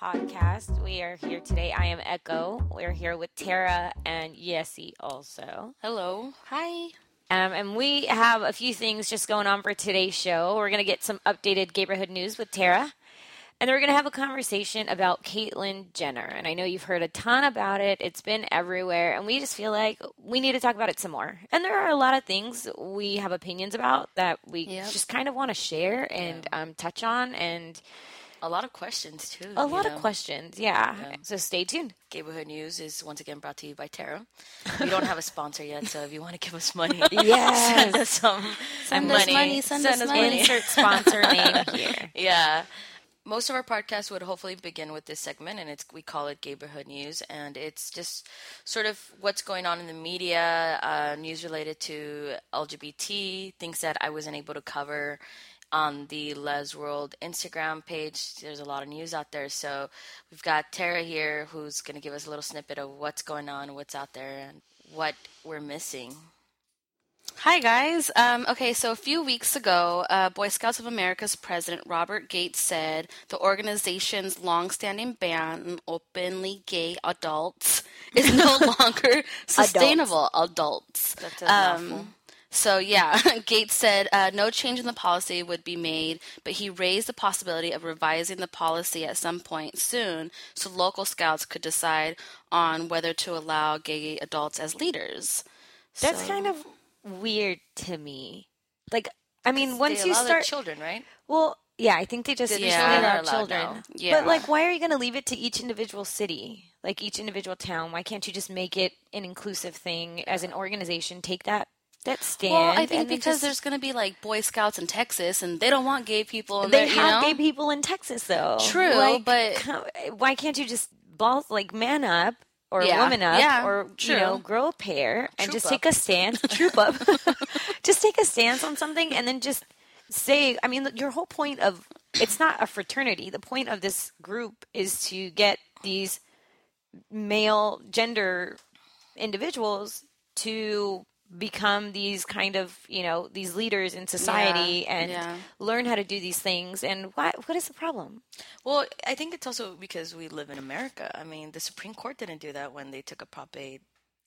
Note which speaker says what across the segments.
Speaker 1: podcast. We are here today. I am Echo. We're here with Tara and Yessie also.
Speaker 2: Hello. Hi.
Speaker 1: Um, and we have a few things just going on for today's show. We're going to get some updated neighborhood news with Tara. And then we're going to have a conversation about Caitlyn Jenner. And I know you've heard a ton about it. It's been everywhere. And we just feel like we need to talk about it some more. And there are a lot of things we have opinions about that we
Speaker 2: Yep.
Speaker 1: just kind of want to share and um, touch on. And
Speaker 2: A lot of questions too.
Speaker 1: a lot
Speaker 2: know.
Speaker 1: of questions. Yeah.
Speaker 2: Yeah.
Speaker 1: So stay tuned.
Speaker 2: Neighborhood News is once again brought to you by Tara. We don't have a sponsor yet, so if you want to give us money,
Speaker 1: Yes.
Speaker 2: send us some
Speaker 3: Send us money, send us money.
Speaker 1: Insert sponsor name here.
Speaker 2: Yeah. Most of our podcasts would hopefully begin with this segment, and it's we call it Neighborhood News, and it's just sort of what's going on in the media, uh, news related to LGBT, things that I wasn't able to cover on the Les World Instagram page. There's a lot of news out there, so we've got Tara here who's going to give us a little snippet of what's going on, what's out there, and what we're missing.
Speaker 3: Hi, guys. Um, okay, so a few weeks ago, uh, Boy Scouts of America's president, Robert Gates, said the organization's longstanding ban on openly gay adults is no longer sustainable. Adults.
Speaker 2: That's a mouthful.
Speaker 3: So, yeah, Gates said uh, no change in the policy would be made, but he raised the possibility of revising the policy at some point soon so local scouts could decide on whether to allow gay adults as leaders.
Speaker 1: That's
Speaker 3: So-
Speaker 1: kind of weird to me. Like, I mean, once you start,
Speaker 2: children, right?
Speaker 1: well, yeah, I think they just
Speaker 2: They
Speaker 1: usually allow children.
Speaker 2: now.
Speaker 3: Yeah.
Speaker 1: But like, why are you going to leave it to each individual city, like each individual town? Why can't you just make it an inclusive thing as an organization? Take that that stand.
Speaker 3: Well, I think because
Speaker 1: just-
Speaker 3: there's going to be like Boy Scouts in Texas, and they don't want gay people.
Speaker 1: They
Speaker 3: there,
Speaker 1: have
Speaker 3: you know?
Speaker 1: gay people in Texas, though.
Speaker 3: True,
Speaker 1: Like,
Speaker 3: but-
Speaker 1: why can't you just balls like man up? Or
Speaker 3: Yeah,
Speaker 1: woman up,
Speaker 3: yeah,
Speaker 1: or
Speaker 3: true.
Speaker 1: you know, grow a pair and
Speaker 2: Troop
Speaker 1: just
Speaker 2: up.
Speaker 1: take a stance. troop up, just take a stance on something, and then just say. I mean, your whole point of it's not a fraternity. The point of this group is to get these male gender individuals to become these kind of you know these leaders in society
Speaker 3: Yeah,
Speaker 1: and
Speaker 3: yeah.
Speaker 1: learn how to do these things and why what is the problem
Speaker 2: Well, I think it's also because we live in America. I mean, the Supreme Court didn't do that when they took a Prop 8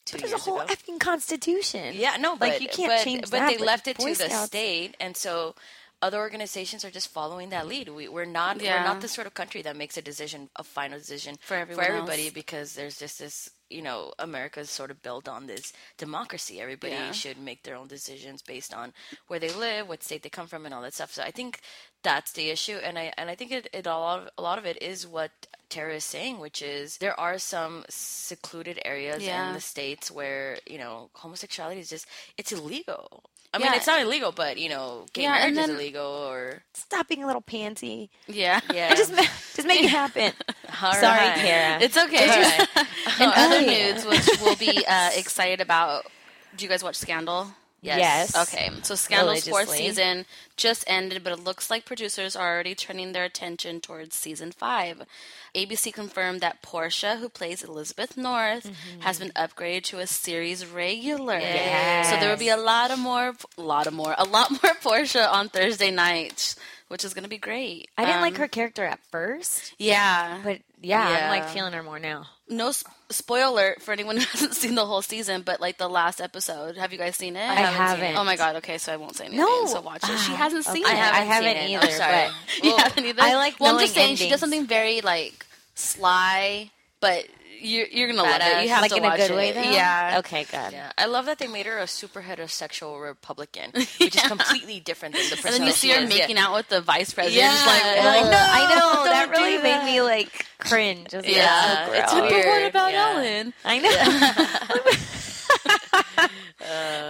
Speaker 2: two
Speaker 1: there's a whole
Speaker 2: ago.
Speaker 1: effing constitution
Speaker 2: yeah, no, but
Speaker 1: like you can't
Speaker 2: but,
Speaker 1: change
Speaker 2: but
Speaker 1: that
Speaker 2: they left it
Speaker 1: Boy
Speaker 2: to the state, and so other organizations are just following that lead. We, we're not we're not the sort of country that makes a decision, a final decision
Speaker 3: For everyone
Speaker 2: everybody,
Speaker 3: else.
Speaker 2: because there's just this. You know, America's sort of built on this democracy. Everybody
Speaker 3: Yeah.
Speaker 2: should make their own decisions based on where they live, what state they come from, and all that stuff. So I think that's the issue, and I and I think it, it a lot of, a lot of it is what Tara is saying, which is there are some secluded areas
Speaker 3: Yeah.
Speaker 2: in the states where you know homosexuality is just it's illegal. I mean,
Speaker 3: Yeah.
Speaker 2: it's not illegal, but you know, gay
Speaker 3: Yeah,
Speaker 2: marriage is illegal, or
Speaker 1: stop being a little pansy
Speaker 3: Yeah.
Speaker 2: yeah,
Speaker 1: just just make it happen
Speaker 2: All
Speaker 1: sorry
Speaker 2: right.
Speaker 1: Kara
Speaker 3: It's okay.
Speaker 2: Right.
Speaker 3: In other news, which we'll be uh, excited about. Do you guys watch Scandal?
Speaker 1: Yes.
Speaker 3: Okay, so Scandal's fourth season just ended, but it looks like producers are already turning their attention towards season five. ABC confirmed that Portia, who plays Elizabeth North, has been upgraded to a series regular. Yes. So there will be a lot of more, a lot of more, a lot more Portia on Thursday nights, which is going to be great.
Speaker 1: i didn't like
Speaker 3: Um,
Speaker 1: her character at first
Speaker 3: Yeah,
Speaker 1: but yeah, i'm like feeling her more now
Speaker 3: no sp- spoiler alert for anyone who hasn't seen the whole season, but like the last episode. Have you guys seen it?
Speaker 1: I haven't.
Speaker 3: Oh my god. Okay, so I won't say anything.
Speaker 1: No.
Speaker 3: So watch it. She
Speaker 1: Ah,
Speaker 3: hasn't seen
Speaker 1: okay.
Speaker 3: it.
Speaker 1: I haven't,
Speaker 2: seen it.
Speaker 1: either
Speaker 2: I'm sorry.
Speaker 1: but
Speaker 3: you haven't either.
Speaker 1: I like
Speaker 3: Well, I'm just saying she does something very like sly, but you're you're gonna love
Speaker 2: Badass.
Speaker 3: it. You have
Speaker 1: like
Speaker 3: to
Speaker 1: in a
Speaker 3: watch
Speaker 1: good
Speaker 3: it.
Speaker 1: way though
Speaker 3: Yeah.
Speaker 1: okay good
Speaker 2: Yeah, I love that they made her a super heterosexual Republican, which is completely different than the person.
Speaker 3: And then you see her
Speaker 2: is.
Speaker 3: making
Speaker 2: yeah.
Speaker 3: out with the vice president.
Speaker 2: Yeah.
Speaker 3: Just like,
Speaker 2: I
Speaker 3: "Ugh."
Speaker 2: know.
Speaker 1: I know that really
Speaker 2: that.
Speaker 1: made me like cringe. I was like,
Speaker 2: Yeah,
Speaker 1: so
Speaker 2: it's
Speaker 1: gross.
Speaker 3: But what about
Speaker 2: yeah.
Speaker 3: Ellen?
Speaker 1: I know.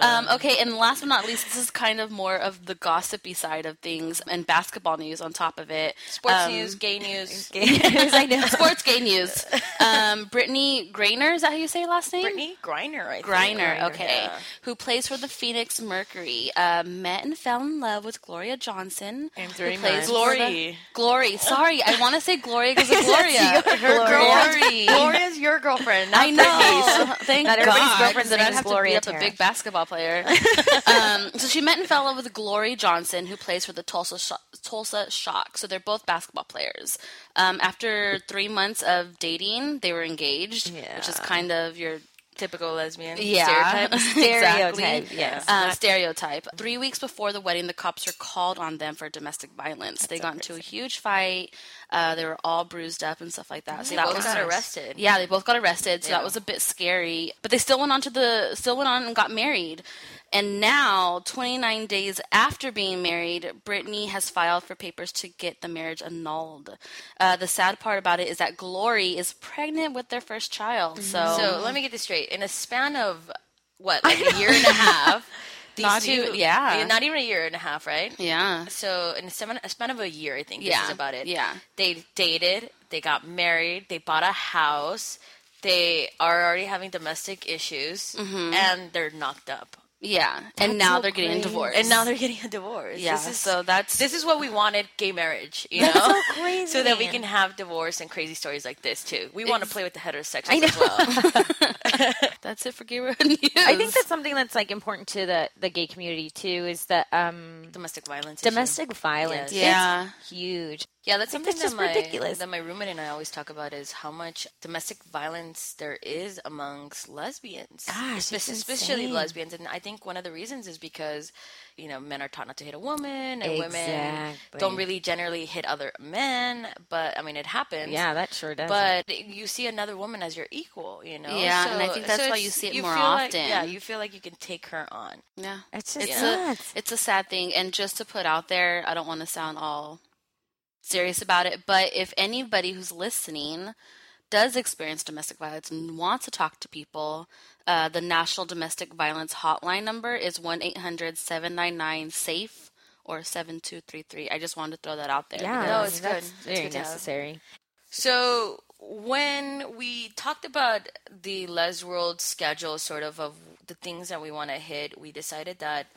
Speaker 3: Um, okay, and last but not least, this is kind of more of the gossipy side of things and basketball news on top of it.
Speaker 2: Sports
Speaker 3: Um,
Speaker 2: news, gay news.
Speaker 1: I know.
Speaker 3: Sports gay news. Um, Brittney Griner, is that how you say last name?
Speaker 2: Brittney Griner, I think.
Speaker 3: Griner, okay,
Speaker 2: yeah.
Speaker 3: who plays for the Phoenix Mercury, uh, met and fell in love with Gloria Johnson. Who
Speaker 1: three
Speaker 3: plays
Speaker 1: months.
Speaker 3: for the-
Speaker 2: Glory.
Speaker 3: Glory. Sorry, I want to say Gloria because of Gloria.
Speaker 1: Gloria.
Speaker 3: Glory.
Speaker 2: Gloria's your girlfriend.
Speaker 3: I know. thank
Speaker 1: Not
Speaker 3: God.
Speaker 1: everybody's girlfriend's name is Gloria.
Speaker 3: up a big basketball player. um, so she met and fell in love with Glory Johnson, who plays for the Tulsa Sho- Tulsa Shock. So they're both basketball players. Um, after three months of dating, they were engaged, which is kind of your
Speaker 2: Typical lesbian
Speaker 3: yeah
Speaker 2: stereotype.
Speaker 1: Stereotype,
Speaker 3: Exactly.
Speaker 1: yes.
Speaker 3: Uh, stereotype. Three weeks before the wedding, the cops were called on them for domestic violence. they got into a huge fight. Uh, they were all bruised up and stuff like that. So
Speaker 2: They
Speaker 3: that
Speaker 2: both
Speaker 3: was
Speaker 2: got arrested.
Speaker 3: yeah, they both got arrested, so
Speaker 2: Yeah.
Speaker 3: that was a bit scary. But they still went on to the still went on and got married. And now, 29 days after being married, Brittney has filed for papers to get the marriage annulled. Uh, the sad part about it is that Glory is pregnant with their first child. So,
Speaker 2: So let me get this straight. In a span of what, like a year and a half, these
Speaker 3: Not
Speaker 2: two,
Speaker 3: even- yeah.
Speaker 2: not even a year and a half, right?
Speaker 3: yeah,
Speaker 2: So in a span, a span of a year, I think this
Speaker 3: Yeah,
Speaker 2: is about it.
Speaker 3: yeah.
Speaker 2: they dated, they got married, they bought a house, they are already having domestic issues,
Speaker 3: Mm-hmm.
Speaker 2: and they're knocked up.
Speaker 3: Yeah. and
Speaker 1: That's
Speaker 3: now
Speaker 1: so
Speaker 3: they're getting
Speaker 1: a
Speaker 3: divorce.
Speaker 2: And now they're getting a divorce.
Speaker 3: yeah.
Speaker 2: This is,
Speaker 3: so that's
Speaker 2: this is what we wanted gay marriage, you know?
Speaker 1: so crazy.
Speaker 2: So that we can have divorce and crazy stories like this too. We want to play with the heterosexuals
Speaker 1: I know.
Speaker 2: as well.
Speaker 3: that's it for Gay Road News.
Speaker 1: I think that's something that's like important to the the gay community too. Is that um,
Speaker 2: Domestic violence. issue.
Speaker 1: domestic violence?
Speaker 2: Yes.
Speaker 3: Yeah.
Speaker 1: it's huge.
Speaker 2: Yeah, that's something
Speaker 1: that's just
Speaker 2: that my,
Speaker 1: ridiculous.
Speaker 2: that my roommate and I always talk about is how much domestic violence there is amongst lesbians.
Speaker 1: Gosh,
Speaker 2: Espe-
Speaker 1: it's
Speaker 2: especially
Speaker 1: insane.
Speaker 2: lesbians. And I think one of the reasons is because, you know, men are taught not to hit a woman and women don't really generally hit other men. But, I mean, it happens.
Speaker 1: Yeah, that sure does.
Speaker 2: But you see another woman as your equal, you know?
Speaker 3: Yeah, and I think that's why you see it
Speaker 2: you
Speaker 3: more
Speaker 2: feel like-
Speaker 3: often.
Speaker 2: yeah, you feel like you can take her on.
Speaker 3: yeah.
Speaker 1: it's just
Speaker 3: it's
Speaker 1: nuts.
Speaker 3: a it's a sad thing and just to put out there i don't want to sound all serious about it but if anybody who's listening does experience domestic violence and wants to talk to people uh, the national domestic violence hotline number is 1-800-799-safe or 7233 i just wanted to throw that out there
Speaker 1: yeah,
Speaker 2: No, it's good.
Speaker 1: that's
Speaker 2: It's good
Speaker 1: necessary.
Speaker 2: So when we talked about the Les World schedule, sort of of the things that we want to hit, we decided that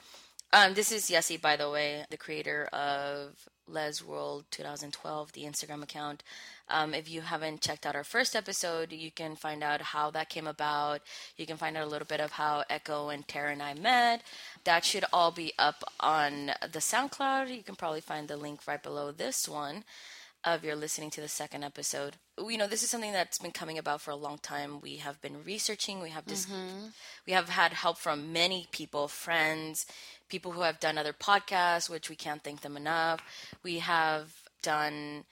Speaker 2: um, this is Yessie, by the way, the creator of Les World 2012, the Instagram account. Um, if you haven't checked out our first episode, you can find out how that came about. You can find out a little bit of how Echo and Tara and I met. That should all be up on the SoundCloud. You can probably find the link right below this one of you're listening to the second episode. You know, this is something that's been coming about for a long time. We have been researching. We have dis- we have had help from many people, friends, people who have done other podcasts, which we can't thank them enough. We have done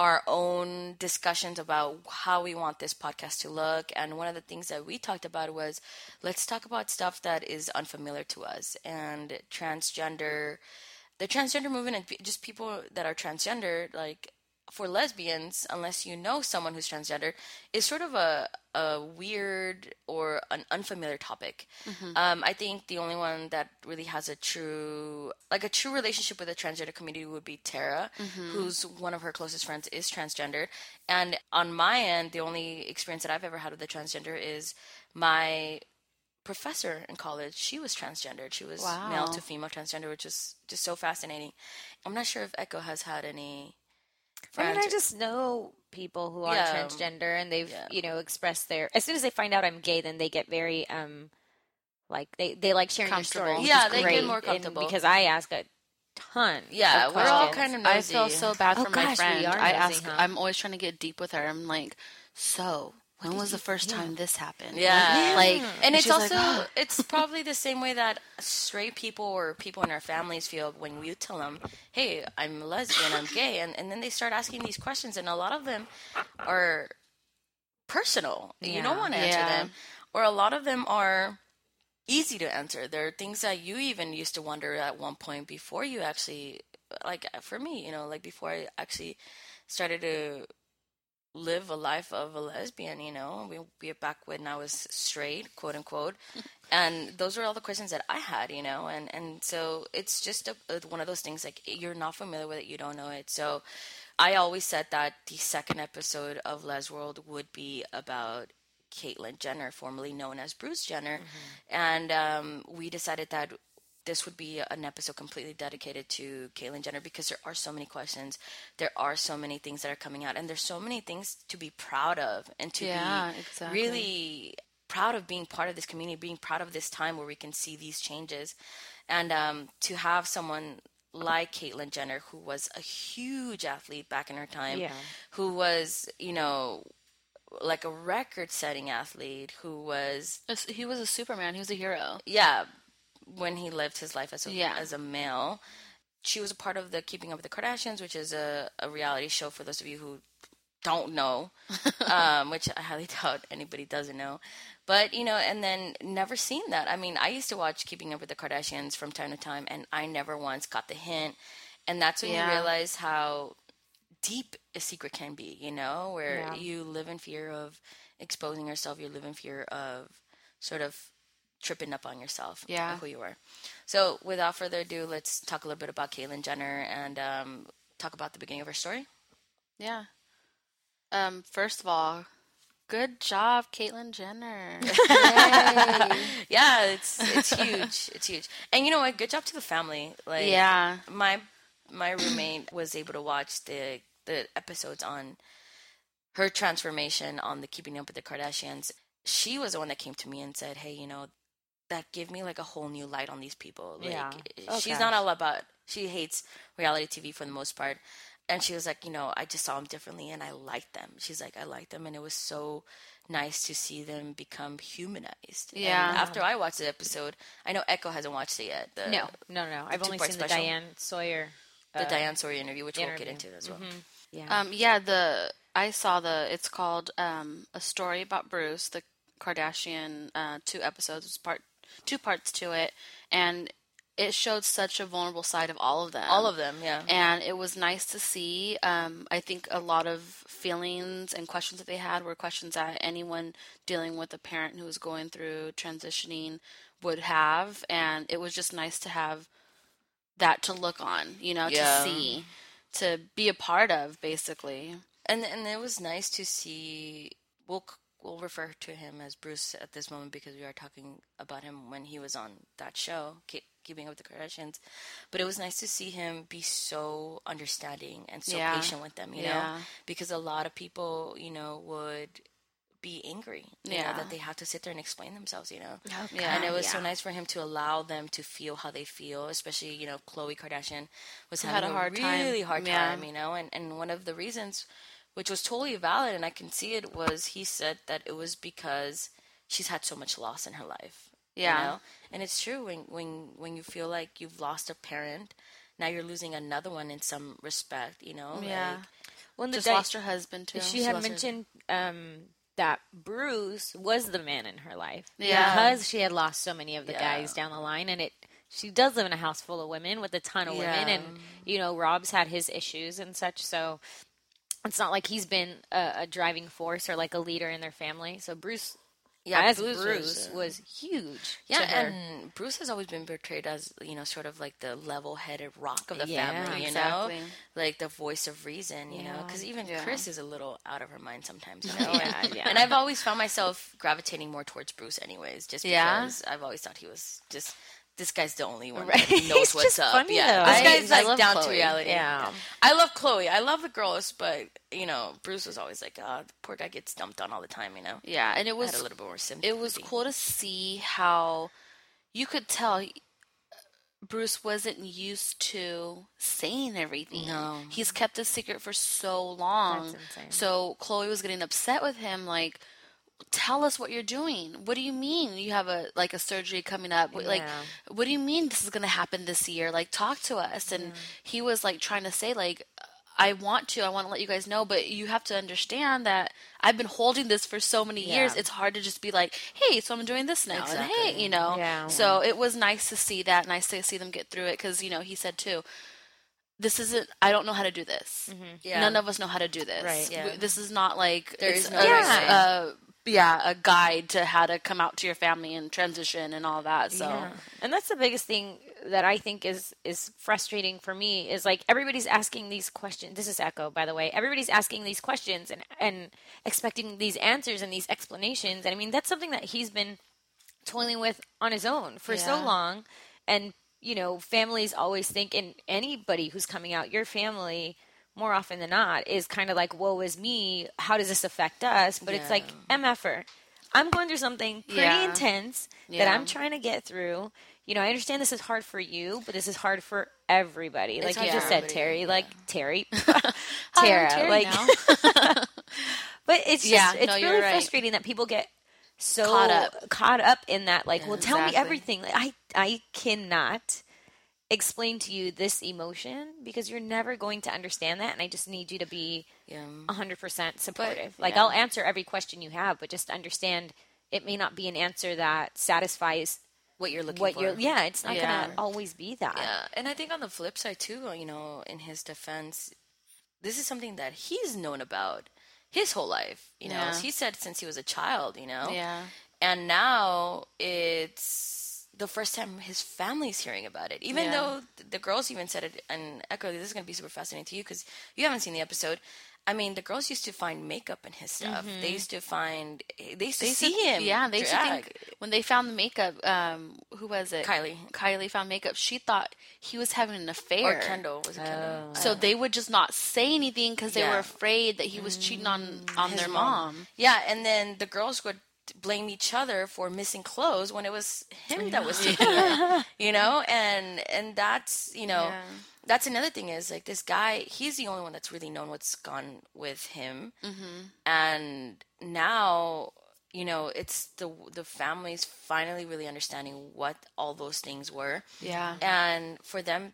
Speaker 2: our own discussions about how we want this podcast to look. And one of the things that we talked about was let's talk about stuff that is unfamiliar to us and transgender, the transgender movement, and just people that are transgender, like for lesbians, unless you know someone who's transgender, is sort of a, a weird or an unfamiliar topic. Um, I think the only one that really has a true, like a true relationship with the transgender community would be Tara, who's one of her closest friends is transgender. And on my end, the only experience that I've ever had with the transgender is my professor in college. She was transgendered. She was
Speaker 3: Wow.
Speaker 2: male to female transgender, which is just so fascinating. I'm not sure if Echo has had any.
Speaker 1: I mean, I just know people who are
Speaker 2: Yeah.
Speaker 1: transgender, and they've
Speaker 2: Yeah.
Speaker 1: you know expressed their. As soon as they find out I'm gay, then they get very um, like they they like sharing their
Speaker 3: Comfortable.
Speaker 1: story.
Speaker 2: Yeah,
Speaker 1: is
Speaker 2: they get
Speaker 1: great,
Speaker 2: more
Speaker 1: and
Speaker 2: comfortable.
Speaker 1: because I ask a ton.
Speaker 2: Yeah,
Speaker 1: of
Speaker 2: we're all kind of Nosy.
Speaker 3: I feel so bad
Speaker 1: Oh,
Speaker 3: for my
Speaker 1: gosh, we
Speaker 3: friend.
Speaker 1: are
Speaker 3: I
Speaker 1: nosy,
Speaker 3: ask.
Speaker 1: huh?
Speaker 3: I'm always trying to get deep with her. I'm like, so when was the first time this happened?
Speaker 2: Yeah.
Speaker 3: like,
Speaker 2: and it's
Speaker 3: she's like,
Speaker 2: also
Speaker 3: "Oh."
Speaker 2: it's probably the same way that straight people or people in our families feel when we tell them hey i'm a lesbian i'm gay and, and then they start asking these questions and a lot of them are personal you don't want to answer
Speaker 3: Yeah.
Speaker 2: them or a lot of them are easy to answer there are things that you even used to wonder at one point before you actually like for me you know like before i actually started to live a life of a lesbian, you know. We we back when I was straight, quote unquote, and those were all the questions that I had, you know. And and so it's just a, a- one of those things like you're not familiar with it, you don't know it. So I always said that the second episode of Les World would be about Caitlyn Jenner, formerly known as Bruce Jenner, and um, we decided that this would be an episode completely dedicated to Caitlyn Jenner because there are so many questions, there are so many things that are coming out, and there's so many things to be proud of and to
Speaker 3: Yeah,
Speaker 2: be
Speaker 3: exactly.
Speaker 2: really proud of being part of this community, being proud of this time where we can see these changes, and um, to have someone like Caitlyn Jenner, who was a huge athlete back in her time,
Speaker 1: Yeah.
Speaker 2: who was you know like a record-setting athlete, who was
Speaker 3: He was a Superman. He was a hero.
Speaker 2: yeah, when he lived his life as a
Speaker 3: Yeah.
Speaker 2: as a male. She was a part of the Keeping Up with the Kardashians, which is a, a reality show for those of you who don't know, um, which I highly doubt anybody doesn't know. But you know, and then never seen that. I mean, I used to watch Keeping Up with the Kardashians from time to time, and I never once got the hint. And that's when
Speaker 3: Yeah.
Speaker 2: you realize how deep a secret can be. You know, where
Speaker 1: Yeah.
Speaker 2: you live in fear of exposing yourself. You live in fear of sort of tripping up on yourself
Speaker 3: Yeah.
Speaker 2: who you are. So, without further ado, let's talk a little bit about Caitlyn Jenner and um, talk about the beginning of her story.
Speaker 3: Yeah. Um. First of all, good job, Caitlyn Jenner.
Speaker 2: Yeah, it's it's huge. It's huge. And you know what? Good job to the family. Like,
Speaker 3: yeah.
Speaker 2: my my roommate was able to watch the the episodes on her transformation on the Keeping Up with the Kardashians. She was the one that came to me and said, "Hey, you know, that gave me like a whole new light on these people. Like,
Speaker 1: Yeah. Oh,
Speaker 2: she's not all about. She hates reality TV for the most part." And she was like, you know, I just saw them differently, and I liked them. She's like, I liked them, and it was so nice to see them become humanized. And
Speaker 3: Yeah.
Speaker 2: after I watched the episode, I know Echo hasn't watched it yet. The,
Speaker 1: No, no, no. I've only seen the. Diane Sawyer.
Speaker 2: the
Speaker 1: uh,
Speaker 2: Diane Sawyer interview, which we'll get into as well.
Speaker 1: Yeah.
Speaker 3: Um. Yeah. The I saw the. It's called um a story about Bruce, the Kardashian. Uh, two episodes. It's part two parts to it, and it showed such a vulnerable side of all of them.
Speaker 2: All of them, yeah.
Speaker 3: and it was nice to see. Um, I think a lot of feelings and questions that they had were questions that anyone dealing with a parent who was going through transitioning would have, and it was just nice to have that to look on, you know,
Speaker 2: Yeah.
Speaker 3: to see, to be a part of, basically.
Speaker 2: and and it was nice to see. We'll we'll refer to him as Bruce at this moment because we are talking about him when he was on that show, Keeping Up with the Kardashians. But it was nice to see him be so understanding and so
Speaker 3: Yeah.
Speaker 2: patient with them, you know, because a lot of people, you know, would be angry, you
Speaker 3: Yeah.
Speaker 2: know, that they have to sit there and explain themselves, you know.
Speaker 3: Yeah.
Speaker 2: and it was so nice for him to allow them to feel how they feel, especially you know Khloe Kardashian was
Speaker 3: Who
Speaker 2: having
Speaker 3: had a hard time.
Speaker 2: really hard
Speaker 3: Yeah.
Speaker 2: time, you know, and and one of the reasons, which was totally valid, and I can see it, was he said that it was because she's had so much loss in her life,
Speaker 3: Yeah.
Speaker 2: you know? and it's true when when when you feel like you've lost a parent, now you're losing another one in some respect, you know,
Speaker 3: Yeah.
Speaker 2: like,
Speaker 1: Well, the
Speaker 3: Just
Speaker 1: Di-
Speaker 3: lost her husband, too.
Speaker 1: She had
Speaker 2: lost her-
Speaker 1: mentioned um, that Bruce was the man in her life
Speaker 3: Yeah.
Speaker 1: because she had lost so many of the
Speaker 2: Yeah.
Speaker 1: guys down the line, and it. She does live in a house full of women with a ton of women, and you know Rob's had his issues and such. So it's not like he's been a, a driving force or like a leader in their family. So Bruce,
Speaker 2: Yeah,
Speaker 1: as
Speaker 2: Bruce
Speaker 1: Bruce,
Speaker 2: was,
Speaker 1: was,
Speaker 2: uh,
Speaker 1: huge.
Speaker 2: Yeah, and Bruce has always been portrayed as you know sort of like the level-headed rock of the
Speaker 1: Yeah,
Speaker 2: family, you
Speaker 3: exactly.
Speaker 2: know, like the voice of reason, you know, because even
Speaker 3: Yeah.
Speaker 2: Kris is a little out of her mind sometimes, you know.
Speaker 1: Yeah,
Speaker 2: and,
Speaker 1: yeah.
Speaker 2: and I've always found myself gravitating more towards Bruce, anyways, just
Speaker 3: Yeah?
Speaker 2: because I've always thought he was just. This guy's the only one
Speaker 1: Right.
Speaker 2: that knows what's up.
Speaker 1: funny,
Speaker 2: yeah,
Speaker 1: though.
Speaker 2: this guy's
Speaker 3: I
Speaker 2: like down to reality.
Speaker 1: Yeah.
Speaker 2: I love Khloe. I love the girls, but you know, Bruce was always like, "Ah, the poor guy gets dumped on all the time." You know,
Speaker 3: Yeah, and it was
Speaker 2: a little bit more sympathy.
Speaker 3: it was cool to see how you could tell Bruce wasn't used to saying everything.
Speaker 2: No.
Speaker 3: He's kept this secret for so long.
Speaker 1: That's insane.
Speaker 3: So Khloe was getting upset with him like tell us what you're doing. What do you mean you have a like a surgery coming up? What- Like what do you mean this is going to happen this year? Like talk to us. And he was like trying to say like I want to. I want to let you guys know, but you have to understand that I've been holding this for so many years. It's hard to just be like, "Hey, so I'm doing this now." And hey, you know.
Speaker 1: Yeah.
Speaker 3: So it was nice to see that. Nice to see them get through it because you know he said too. This isn't. I don't know how to do this. Mm-hmm.
Speaker 2: Yeah.
Speaker 3: None of us know how to do this.
Speaker 1: Right.
Speaker 2: Yeah.
Speaker 3: We- This is not like
Speaker 2: There
Speaker 3: it's
Speaker 2: no
Speaker 3: a,
Speaker 1: right
Speaker 3: a- yeah, a guide to how to come out to your family and transition and all that. So
Speaker 1: Yeah. And that's the biggest thing that I think is is frustrating for me is like everybody's asking these questions. This is Echo, by the way. Everybody's asking these questions and and expecting these answers and these explanations. And I mean, that's something that he's been toiling with on his own for so long. And you know, families always think, and anybody who's coming out, your family more often than not is kind of like, "Woe is me! How does this affect us?" But it's like,
Speaker 2: Yeah.
Speaker 1: mf'er. I'm going through something pretty
Speaker 3: Yeah.
Speaker 1: intense that
Speaker 3: Yeah.
Speaker 1: I'm trying to get through. You know, I understand this is hard for you, but this is hard for everybody. Like you just said, Terry.
Speaker 2: yeah.
Speaker 1: Like Terry, Tara.
Speaker 3: Terry
Speaker 1: like, but it's just
Speaker 3: Yeah,
Speaker 1: it's
Speaker 3: no,
Speaker 1: really
Speaker 3: right.
Speaker 1: frustrating that people get so
Speaker 3: Caught up.
Speaker 1: caught up in that. Like, well, tell me everything. Like, I I cannot explain to you this emotion because you're never going to understand that, and I just need you to be
Speaker 2: Yeah.
Speaker 1: 100% supportive. like
Speaker 2: yeah.
Speaker 1: I'll answer every question you have, but just understand it may not be an answer that satisfies
Speaker 2: What you're looking
Speaker 1: what
Speaker 2: for.
Speaker 1: you're yeah, it's not
Speaker 3: Yeah.
Speaker 1: going to always be that.
Speaker 2: Yeah, and I think on the flip side too, you know, in his defense, this is something that he's known about his whole life. You know,
Speaker 3: Yeah.
Speaker 2: he said since he was a child. You know,
Speaker 3: Yeah.
Speaker 2: and now it's the first time his family's hearing about it. Even
Speaker 3: Yeah.
Speaker 2: though the girls even said it, and Echo, this is going to be super fascinating to you because you haven't seen the episode. I mean, the girls used to find makeup in his stuff. They used to find, they used to
Speaker 3: They
Speaker 2: see him.
Speaker 3: Yeah, they used to think when they found the makeup. Um, who was it?
Speaker 2: Kylie.
Speaker 3: Kylie found makeup. She thought he was having an affair.
Speaker 2: or Kendall was it Kendall?
Speaker 3: So they would just not say anything because they
Speaker 2: Yeah.
Speaker 3: were afraid that he was cheating on on
Speaker 2: his
Speaker 3: their mom.
Speaker 2: Yeah, and then the girls would blame each other for missing clothes when it was him that was taking. You know, and and that's you know
Speaker 3: Yeah.
Speaker 2: that's another thing is like this guy he's the only one that's really known what's gone with him,
Speaker 3: Mm-hmm.
Speaker 2: and now you know it's the the family's finally really understanding what all those things were.
Speaker 3: Yeah.
Speaker 2: And for them,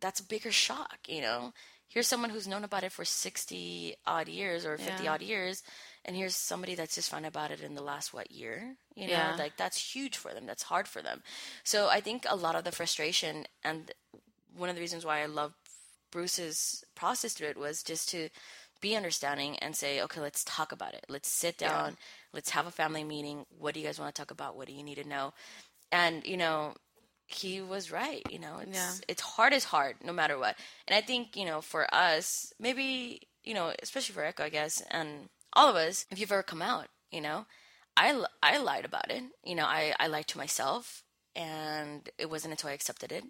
Speaker 2: that's a bigger shock, you know? Here's someone who's known about it for 60 odd years or 50
Speaker 3: Yeah.
Speaker 2: odd years, and here's somebody that's just found about it in the last, what, year? You know,
Speaker 3: Yeah.
Speaker 2: like that's huge for them. That's hard for them. So I think a lot of the frustration, and one of the reasons why I love Bruce's process through it was just to be understanding and say, okay, let's talk about it. Let's sit down. Let's have a family meeting. What do you guys want to talk about? What do you need to know? And, you know, he was right. You know, it's
Speaker 3: Yeah.
Speaker 2: it's hard as hard no matter what. And I think you know for us, maybe you know, especially for Echo, I guess, and all of us, if you've ever come out, you know, I I lied about it. You know, I I lied to myself, and it wasn't until I accepted it.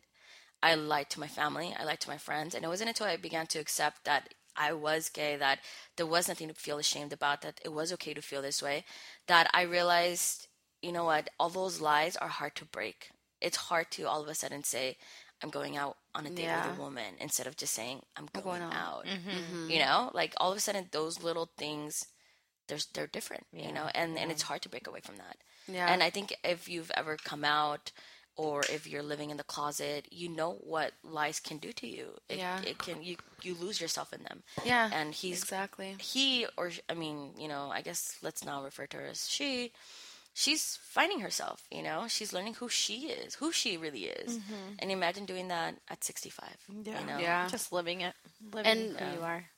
Speaker 2: I lied to my family. I lied to my friends, and it wasn't until I began to accept that I was gay, that there was nothing to feel ashamed about, that it was okay to feel this way, that I realized, you know what, all those lies are hard to break. It's hard to all of a sudden say, I'm going out on a date
Speaker 3: Yeah.
Speaker 2: with a woman instead of just saying, I'm going,
Speaker 3: going out.
Speaker 2: out. Mm-hmm. Mm-hmm. You know, like all of a sudden, those little things. There's, they're different, you know, and, and it's hard to break away from that.
Speaker 3: Yeah.
Speaker 2: And I think if you've ever come out or if you're living in the closet, you know what lies can do to you. It,
Speaker 3: Yeah.
Speaker 2: it can you you lose yourself in them.
Speaker 3: Yeah,
Speaker 2: And he's
Speaker 3: exactly.
Speaker 2: he or I mean, you know, I guess let's now refer to her as she. She's finding herself, you know. She's learning who she is, who she really is, and imagine doing that at 65. You know,
Speaker 3: Yeah.
Speaker 1: Just living it. Living
Speaker 3: And-
Speaker 1: who you are.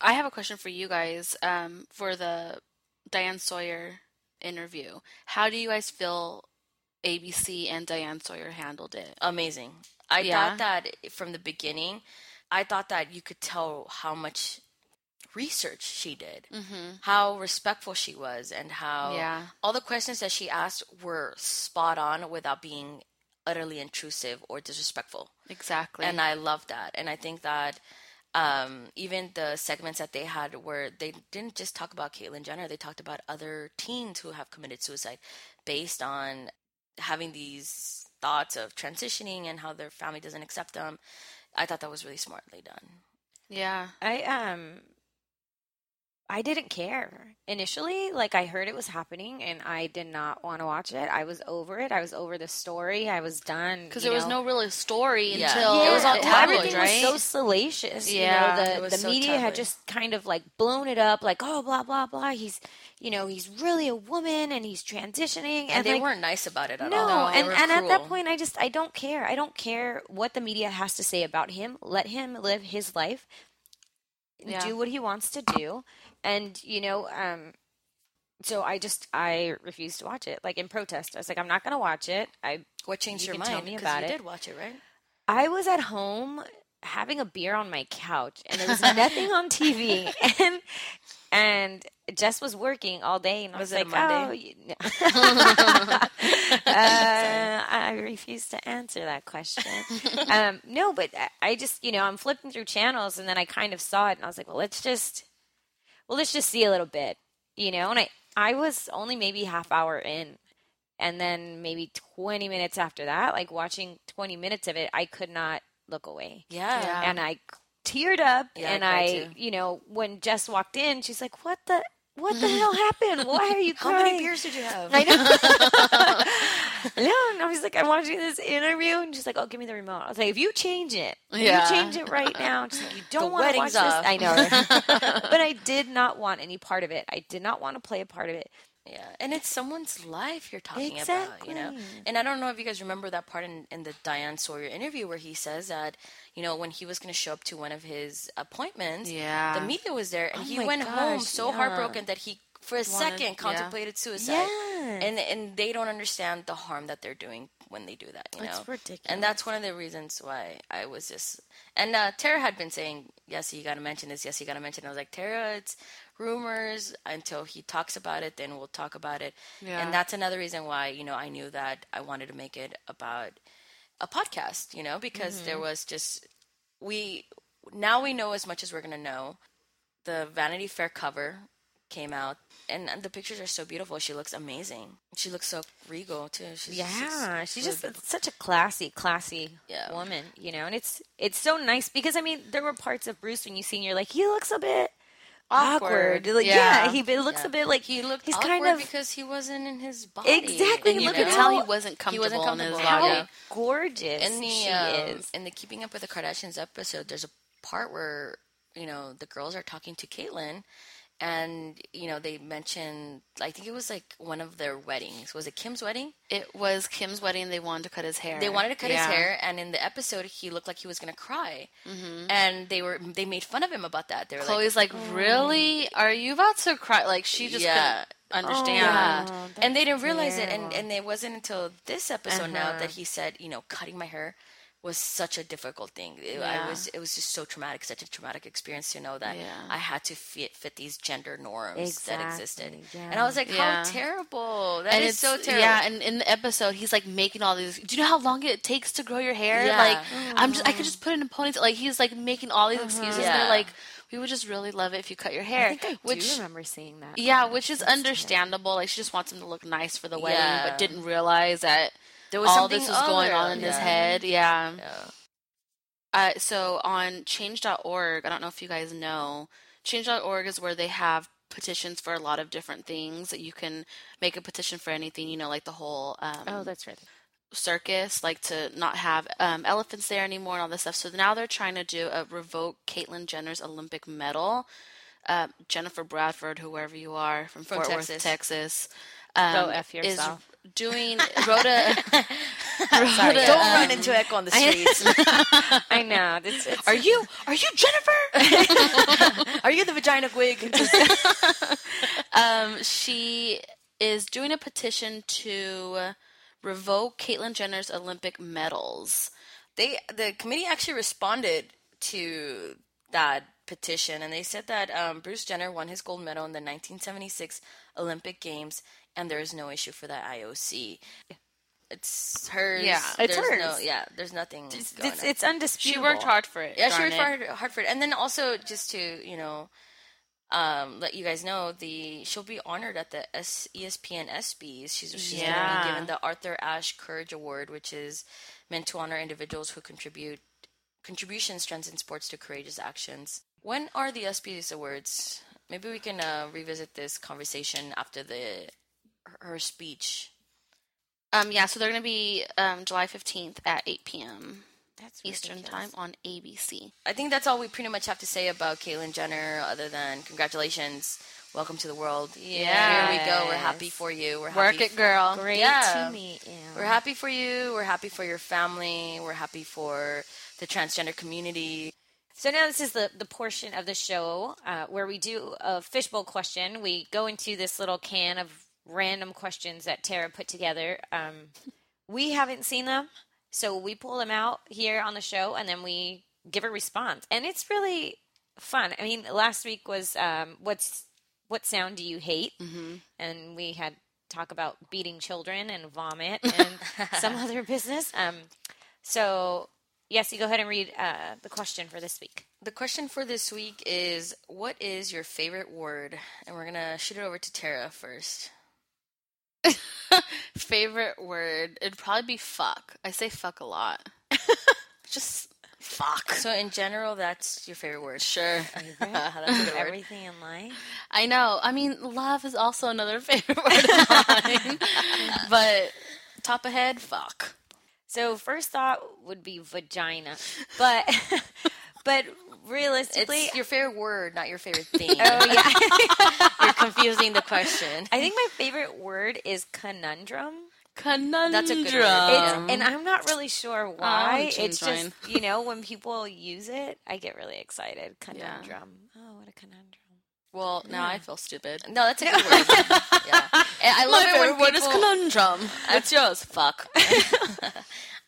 Speaker 3: I have a question for you guys um, for the Diane Sawyer interview. How do you guys feel ABC and Diane Sawyer handled it?
Speaker 2: amazing. I
Speaker 3: Yeah.
Speaker 2: thought that from the beginning, I thought that you could tell how much research she did, how respectful she was, and how
Speaker 3: Yeah.
Speaker 2: all the questions that she asked were spot on without being utterly intrusive or disrespectful.
Speaker 3: Exactly.
Speaker 2: And I love that. And I think that um, even the segments that they had where they didn't just talk about Caitlyn Jenner, they talked about other teens who have committed suicide based on having these thoughts of transitioning and how their family doesn't accept them. I thought that was really smartly done.
Speaker 3: yeah.
Speaker 1: I um I didn't care initially. Like I heard it was happening, and I did not want to watch it. I was over it. I was over the story. I was done
Speaker 3: Because
Speaker 1: you
Speaker 3: there was no real story
Speaker 2: Yeah.
Speaker 3: until
Speaker 1: Yeah,
Speaker 3: it was on
Speaker 1: well,
Speaker 3: tabloid,
Speaker 1: everything
Speaker 3: right?
Speaker 1: was so salacious.
Speaker 3: Yeah,
Speaker 1: you know, the the
Speaker 2: so
Speaker 1: media had just kind of like blown it up, like oh blah blah blah. He's you know he's really a woman and he's transitioning, and,
Speaker 2: And, they
Speaker 1: like,
Speaker 2: weren't nice about it at
Speaker 1: no,
Speaker 2: all. They
Speaker 1: and
Speaker 2: were
Speaker 1: and at that point, I just I don't care. I don't care what the media has to say about him. Let him live his life,
Speaker 3: Yeah.
Speaker 1: do what he wants to do, and you know, um, so I just I refused to watch it, like in protest. I was like, I'm not going to watch it. I
Speaker 2: what changed
Speaker 1: you
Speaker 2: your
Speaker 1: can tell
Speaker 2: mind?
Speaker 1: me about
Speaker 2: you
Speaker 1: it.
Speaker 2: did watch it, right?
Speaker 1: I was at home having a beer on my couch, and there was nothing on TV, and and Jess was working all day, and I was,
Speaker 2: Was it a
Speaker 1: like, oh, you, uh, I refuse to answer that question. um, no, but I- I just, you know, I'm flipping through channels, and then I kind of saw it, and I was like, well, let's just, well, let's just see a little bit, you know, and I, I was only maybe half hour in. And then maybe 20 minutes after that, like watching 20 minutes of it, I could not look away.
Speaker 2: Yeah.
Speaker 3: Yeah.
Speaker 1: And I teared up.
Speaker 2: Yeah,
Speaker 1: and
Speaker 2: cried
Speaker 1: I, you know, when Jess walked in, she's like, what the, what the hell happened? Why are you crying?
Speaker 2: How many beers did you have?
Speaker 1: I know. no, and I was like, I want to do this interview, and she's like, "Oh, give me the remote." I was like, "If you change it, if
Speaker 3: Yeah.
Speaker 1: you change it right now." She's like, "You don't want to watch this." I know, but I did not want any part of it. I did not want to play a part of it.
Speaker 2: Yeah, and it's someone's life you're talking about, you know. And I don't know if you guys remember that part in, in the Diane Sawyer interview where he says that, you know, when he was going to show up to one of his appointments,
Speaker 3: Yeah.
Speaker 2: the media was there, and
Speaker 1: Oh
Speaker 2: he went home so
Speaker 1: yeah.
Speaker 2: heartbroken that he, for a second,
Speaker 3: yeah.
Speaker 2: contemplated suicide.
Speaker 1: Yes.
Speaker 2: And and they don't understand the harm that they're doing when they do that, you know.
Speaker 1: It's ridiculous.
Speaker 2: And that's one of the reasons why I was just. And uh, Tara had been saying, "Yes, you got to mention this. Yes, you got to mention." It. I was like, "Tara, it's rumors until he talks about it. Then we'll talk about it."
Speaker 3: Yeah.
Speaker 2: And that's another reason why you know I knew that I wanted to make it about a podcast. You know, because there mm-hmm. was just we now we know as much as we're gonna know. The Vanity Fair cover came out, and, and the pictures are so beautiful. She looks amazing. She looks so regal too. She's
Speaker 1: Yeah, she's
Speaker 2: really
Speaker 1: just
Speaker 2: beautiful.
Speaker 1: such a classy, classy
Speaker 2: Yeah.
Speaker 1: woman, you know. And it's it's so nice because I mean, there were parts of Bruce when you see, and you're like, he looks a bit awkward.
Speaker 3: Awkward.
Speaker 1: Like, yeah.
Speaker 3: Yeah.
Speaker 1: he it looks
Speaker 2: Yeah.
Speaker 1: a bit like
Speaker 2: he looked
Speaker 1: he's
Speaker 2: awkward
Speaker 1: kind of
Speaker 2: because he wasn't in his body.
Speaker 1: Exactly,
Speaker 2: And
Speaker 3: you
Speaker 1: look
Speaker 3: could
Speaker 1: at
Speaker 3: tell
Speaker 1: how-
Speaker 3: he wasn't
Speaker 2: he
Speaker 3: comfortable
Speaker 2: wasn't
Speaker 3: in his
Speaker 2: comfortable.
Speaker 1: how.
Speaker 2: Yeah.
Speaker 1: gorgeous
Speaker 2: in the
Speaker 1: she
Speaker 2: um,
Speaker 1: is.
Speaker 2: in the Keeping Up with the Kardashians episode, there's a part where you know the girls are talking to Caitlyn, and you know they mentioned I think it was like one of their weddings. Was it Kim's wedding?
Speaker 3: It was Kim's wedding. They wanted to cut his hair.
Speaker 2: They wanted to cut
Speaker 3: Yeah.
Speaker 2: his hair, and in the episode, he looked like he was gonna cry, and they were they made fun of him about that. They were like,
Speaker 3: Khloe's like, really? Are you about to cry? Like she just
Speaker 2: Yeah.
Speaker 3: couldn't understand.
Speaker 2: Yeah,
Speaker 1: Oh,
Speaker 2: and they didn't realize it, and and it wasn't until this episode now
Speaker 1: Uh-huh.
Speaker 2: that he said, you know, cutting my hair was such a difficult thing. It,
Speaker 3: Yeah.
Speaker 2: I was, it was just so traumatic, such a traumatic experience to know that
Speaker 3: Yeah.
Speaker 2: I had to fit fit these gender norms that existed,
Speaker 1: Exactly,
Speaker 2: and I was like,
Speaker 3: Yeah.
Speaker 2: how terrible! That
Speaker 3: and
Speaker 2: is
Speaker 3: it's
Speaker 2: so terrible.
Speaker 3: Yeah, and in the episode, he's like making all these. Do you know how long it takes to grow your hair?
Speaker 2: Yeah.
Speaker 3: Like, I'm just, I could just put it in a ponytail. Like, he's like making all these uh-huh. excuses.
Speaker 2: Yeah.
Speaker 3: They're like, we would just really love it if you cut your hair.
Speaker 1: I think I
Speaker 3: which,
Speaker 1: do remember seeing that.
Speaker 3: yeah, which is understandable. Like, she just wants him to look nice for the wedding,
Speaker 2: Yeah.
Speaker 3: but didn't realize that
Speaker 2: there was
Speaker 3: all
Speaker 2: something
Speaker 3: this was going on in his head. Yeah.
Speaker 2: Yeah.
Speaker 3: Uh, so on change.org, I don't know if you guys know, change.org is where they have petitions for a lot of different things that you can make a petition for anything, you know, like the whole um,
Speaker 1: Oh, that's right.
Speaker 3: circus, like to not have um, elephants there anymore and all this stuff. So now they're trying to do a revoke Caitlyn Jenner's Olympic medal. Uh, Jennifer Bradford, whoever you are from,
Speaker 2: From
Speaker 3: Fort
Speaker 2: Texas.
Speaker 3: Worth, Texas, um,
Speaker 1: Go F yourself.
Speaker 3: is doing Rhoda.
Speaker 1: Sorry,
Speaker 3: Rhoda,
Speaker 2: Don't
Speaker 3: um,
Speaker 2: run into Echo on the streets.
Speaker 1: I know. It's, it's,
Speaker 3: Are you? Are you Jennifer?
Speaker 2: Are you the vagina wig?
Speaker 3: Um, she is doing a petition to revoke Caitlyn Jenner's Olympic medals.
Speaker 2: they the committee actually responded to that petition and they said that um, Bruce Jenner won his gold medal in the 1976 Olympic Games and there is no issue for the IOC. It's hers.
Speaker 3: Yeah,
Speaker 1: it's
Speaker 2: there's No,
Speaker 1: hers.
Speaker 2: yeah, there's nothing.
Speaker 1: it's,
Speaker 2: going
Speaker 1: it's,
Speaker 2: on.
Speaker 1: it's undisputable.
Speaker 3: She worked hard for it.
Speaker 2: Yeah, she worked
Speaker 3: it.
Speaker 2: hard, hard for it, and then also just to you know, um, let you guys know the she'll be honored at the S, E ESPN ESPYS. She's she's going to be given the Arthur Ashe Courage Award, which is meant to honor individuals who contribute contribution strengths in sports to courageous actions. When are the ESPYS awards? Maybe we can uh, revisit this conversation after the her- her speech.
Speaker 3: Um, yeah, so they're going to be um, July 15th at 8 p.m.
Speaker 1: That's
Speaker 3: Eastern
Speaker 1: ridiculous.
Speaker 3: Time on ABC.
Speaker 2: I think that's all we pretty much have to say about Caitlyn Jenner, other than congratulations, welcome to the world.
Speaker 3: Yeah.
Speaker 2: here we go. We're happy for you. We're
Speaker 3: Work
Speaker 2: happy
Speaker 3: it, girl.
Speaker 1: Great
Speaker 2: Yeah.
Speaker 1: to meet you.
Speaker 2: We're happy for you. We're happy for your family. We're happy for the transgender community.
Speaker 1: So now this is the, the portion of the show uh, where we do a fishbowl question. We go into this little can of random questions that Tara put together. Um, we haven't seen them, so we pull them out here on the show, and then we give a response, and it's really fun. I mean, last week was um, what's what sound do you hate, mm-hmm. and we had talk about beating children and vomit and some other business. Um, so yes, you go ahead and read uh, the question for this week.
Speaker 2: The question for this week is what is your favorite word? And we're going to shoot it over to Tara first.
Speaker 3: Favorite word? It'd probably be fuck. I say fuck a lot. Just fuck.
Speaker 2: So, in general, that's your favorite word.
Speaker 3: Sure.
Speaker 1: Everything in life.
Speaker 3: I know. I mean, love is also another favorite word of mine. but top of head, fuck.
Speaker 1: So first thought would be vagina, but but realistically,
Speaker 2: It's your favorite word, not your favorite oh, thing.
Speaker 1: oh yeah,
Speaker 2: You're confusing the question.
Speaker 1: I think my favorite word is conundrum.
Speaker 3: Conundrum.
Speaker 2: That's a good word.
Speaker 1: It's, and I'm not really sure oh, why.
Speaker 3: change
Speaker 1: it's just
Speaker 3: mine.
Speaker 1: you know when people use it, I get really excited. Conundrum. Oh, what a conundrum.
Speaker 3: Well, now I feel stupid.
Speaker 2: No, that's a good word. yeah. And I love
Speaker 3: My
Speaker 2: it
Speaker 3: favorite word is conundrum. What's yours? Fuck.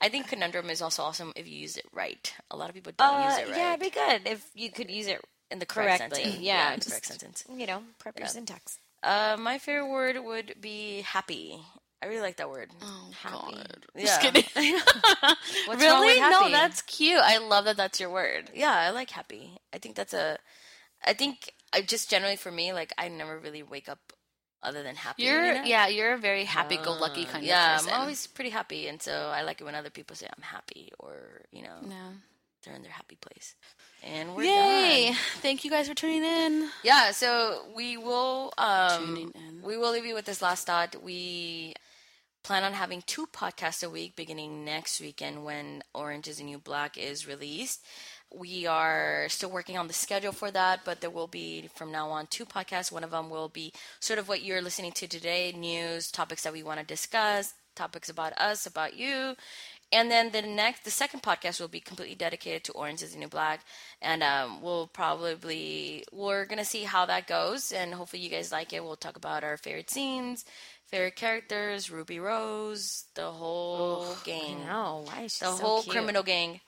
Speaker 2: I think conundrum is also awesome if you use it right. A lot of people don't use
Speaker 1: Uh,
Speaker 2: it right.
Speaker 1: Yeah, it'd be good if you could use it
Speaker 2: in the correct
Speaker 1: correctly.
Speaker 2: sentence.
Speaker 1: Yeah,
Speaker 2: in the
Speaker 1: just-
Speaker 2: correct sentence.
Speaker 1: You know, prep your syntax.
Speaker 2: Uh, my favorite word would be happy. I really like that word.
Speaker 3: Oh,
Speaker 1: Happy.
Speaker 3: God.
Speaker 2: Yeah.
Speaker 3: Just kidding. Really? No, that's cute. I love that that's your word.
Speaker 2: yeah, I like happy. I think that's a. I think I just generally for me, like I never really wake up other than happy.
Speaker 3: You're
Speaker 2: you know?
Speaker 3: yeah, you're a very happy-go-lucky kind
Speaker 2: yeah.
Speaker 3: of person.
Speaker 2: Yeah, I'm always pretty happy, and so I like it when other people say I'm happy or you know
Speaker 3: yeah.
Speaker 2: they're in their happy place. And we're
Speaker 3: Yay!
Speaker 2: done.
Speaker 3: Thank you guys for tuning in.
Speaker 2: Yeah, so we will um,
Speaker 3: Tuning in.
Speaker 2: we will leave you with this last thought. We plan on having two podcasts a week beginning next weekend when Orange is the New Black is released. We are still working on the schedule for that, but there will be from now on two podcasts. One of them will be sort of what you're listening to today news, topics that we want to discuss, topics about us, about you. And then the next, the second podcast will be completely dedicated to Orange is the New Black, and um, we'll probably we're gonna see how that goes, and hopefully you guys like it. We'll talk about our favorite scenes, favorite characters, Ruby Rose, the whole gang,
Speaker 1: No, why is she
Speaker 2: the
Speaker 1: so
Speaker 2: whole
Speaker 1: cute?
Speaker 2: criminal gang.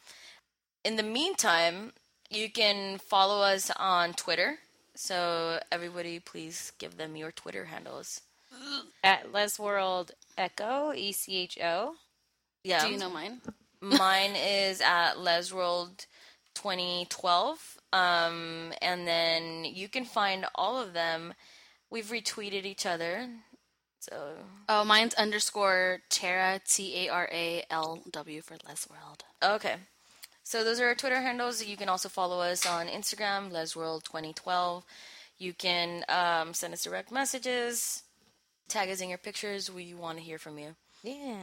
Speaker 2: In the meantime, you can follow us on Twitter. So everybody, please give them your Twitter handles.
Speaker 1: at Les World Echo E C H O.
Speaker 2: Yeah,
Speaker 3: Do you know mine?
Speaker 2: Mine is at Lesworld 2012. Um, and then you can find all of them. We've retweeted each other. So,
Speaker 3: Oh, mine's underscore Tara T A R A L W for Les World.
Speaker 2: okay. So those are our Twitter handles. You can also follow us on Instagram, Lesworld 2012. You can um, send us direct messages, tag us in your pictures. We want to hear from you.
Speaker 1: Yeah.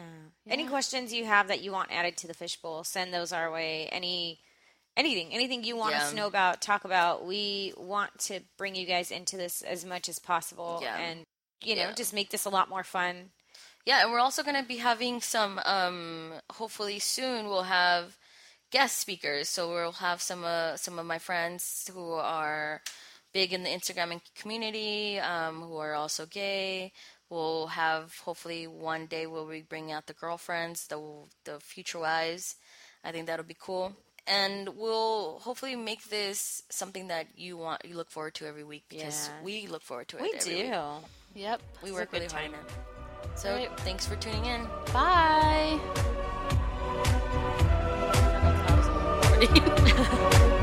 Speaker 1: Any questions you have that you want added to the fishbowl, send those our way. Any anything, anything you want us to know about, talk about. We want to bring you guys into this as much as possible
Speaker 2: Yeah.
Speaker 1: and you know,
Speaker 2: Yeah.
Speaker 1: just make this a lot more fun.
Speaker 2: Yeah, and we're also going to be having some. Um, hopefully soon, we'll have guest speakers. So we'll have some uh, some of my friends who are big in the Instagram and community, um, who are also gay. We'll have hopefully one day we'll be bringing out the girlfriends, the the future wives. I think that'll be cool. And we'll hopefully make this something that you want, you look forward to every week because
Speaker 1: Yeah.
Speaker 2: we look forward to it.
Speaker 1: We do.
Speaker 2: Week.
Speaker 3: Yep.
Speaker 2: We
Speaker 1: It's
Speaker 2: work really hard
Speaker 1: time.
Speaker 2: it. So
Speaker 3: Right.
Speaker 2: thanks for tuning in.
Speaker 3: Bye. 诶 呦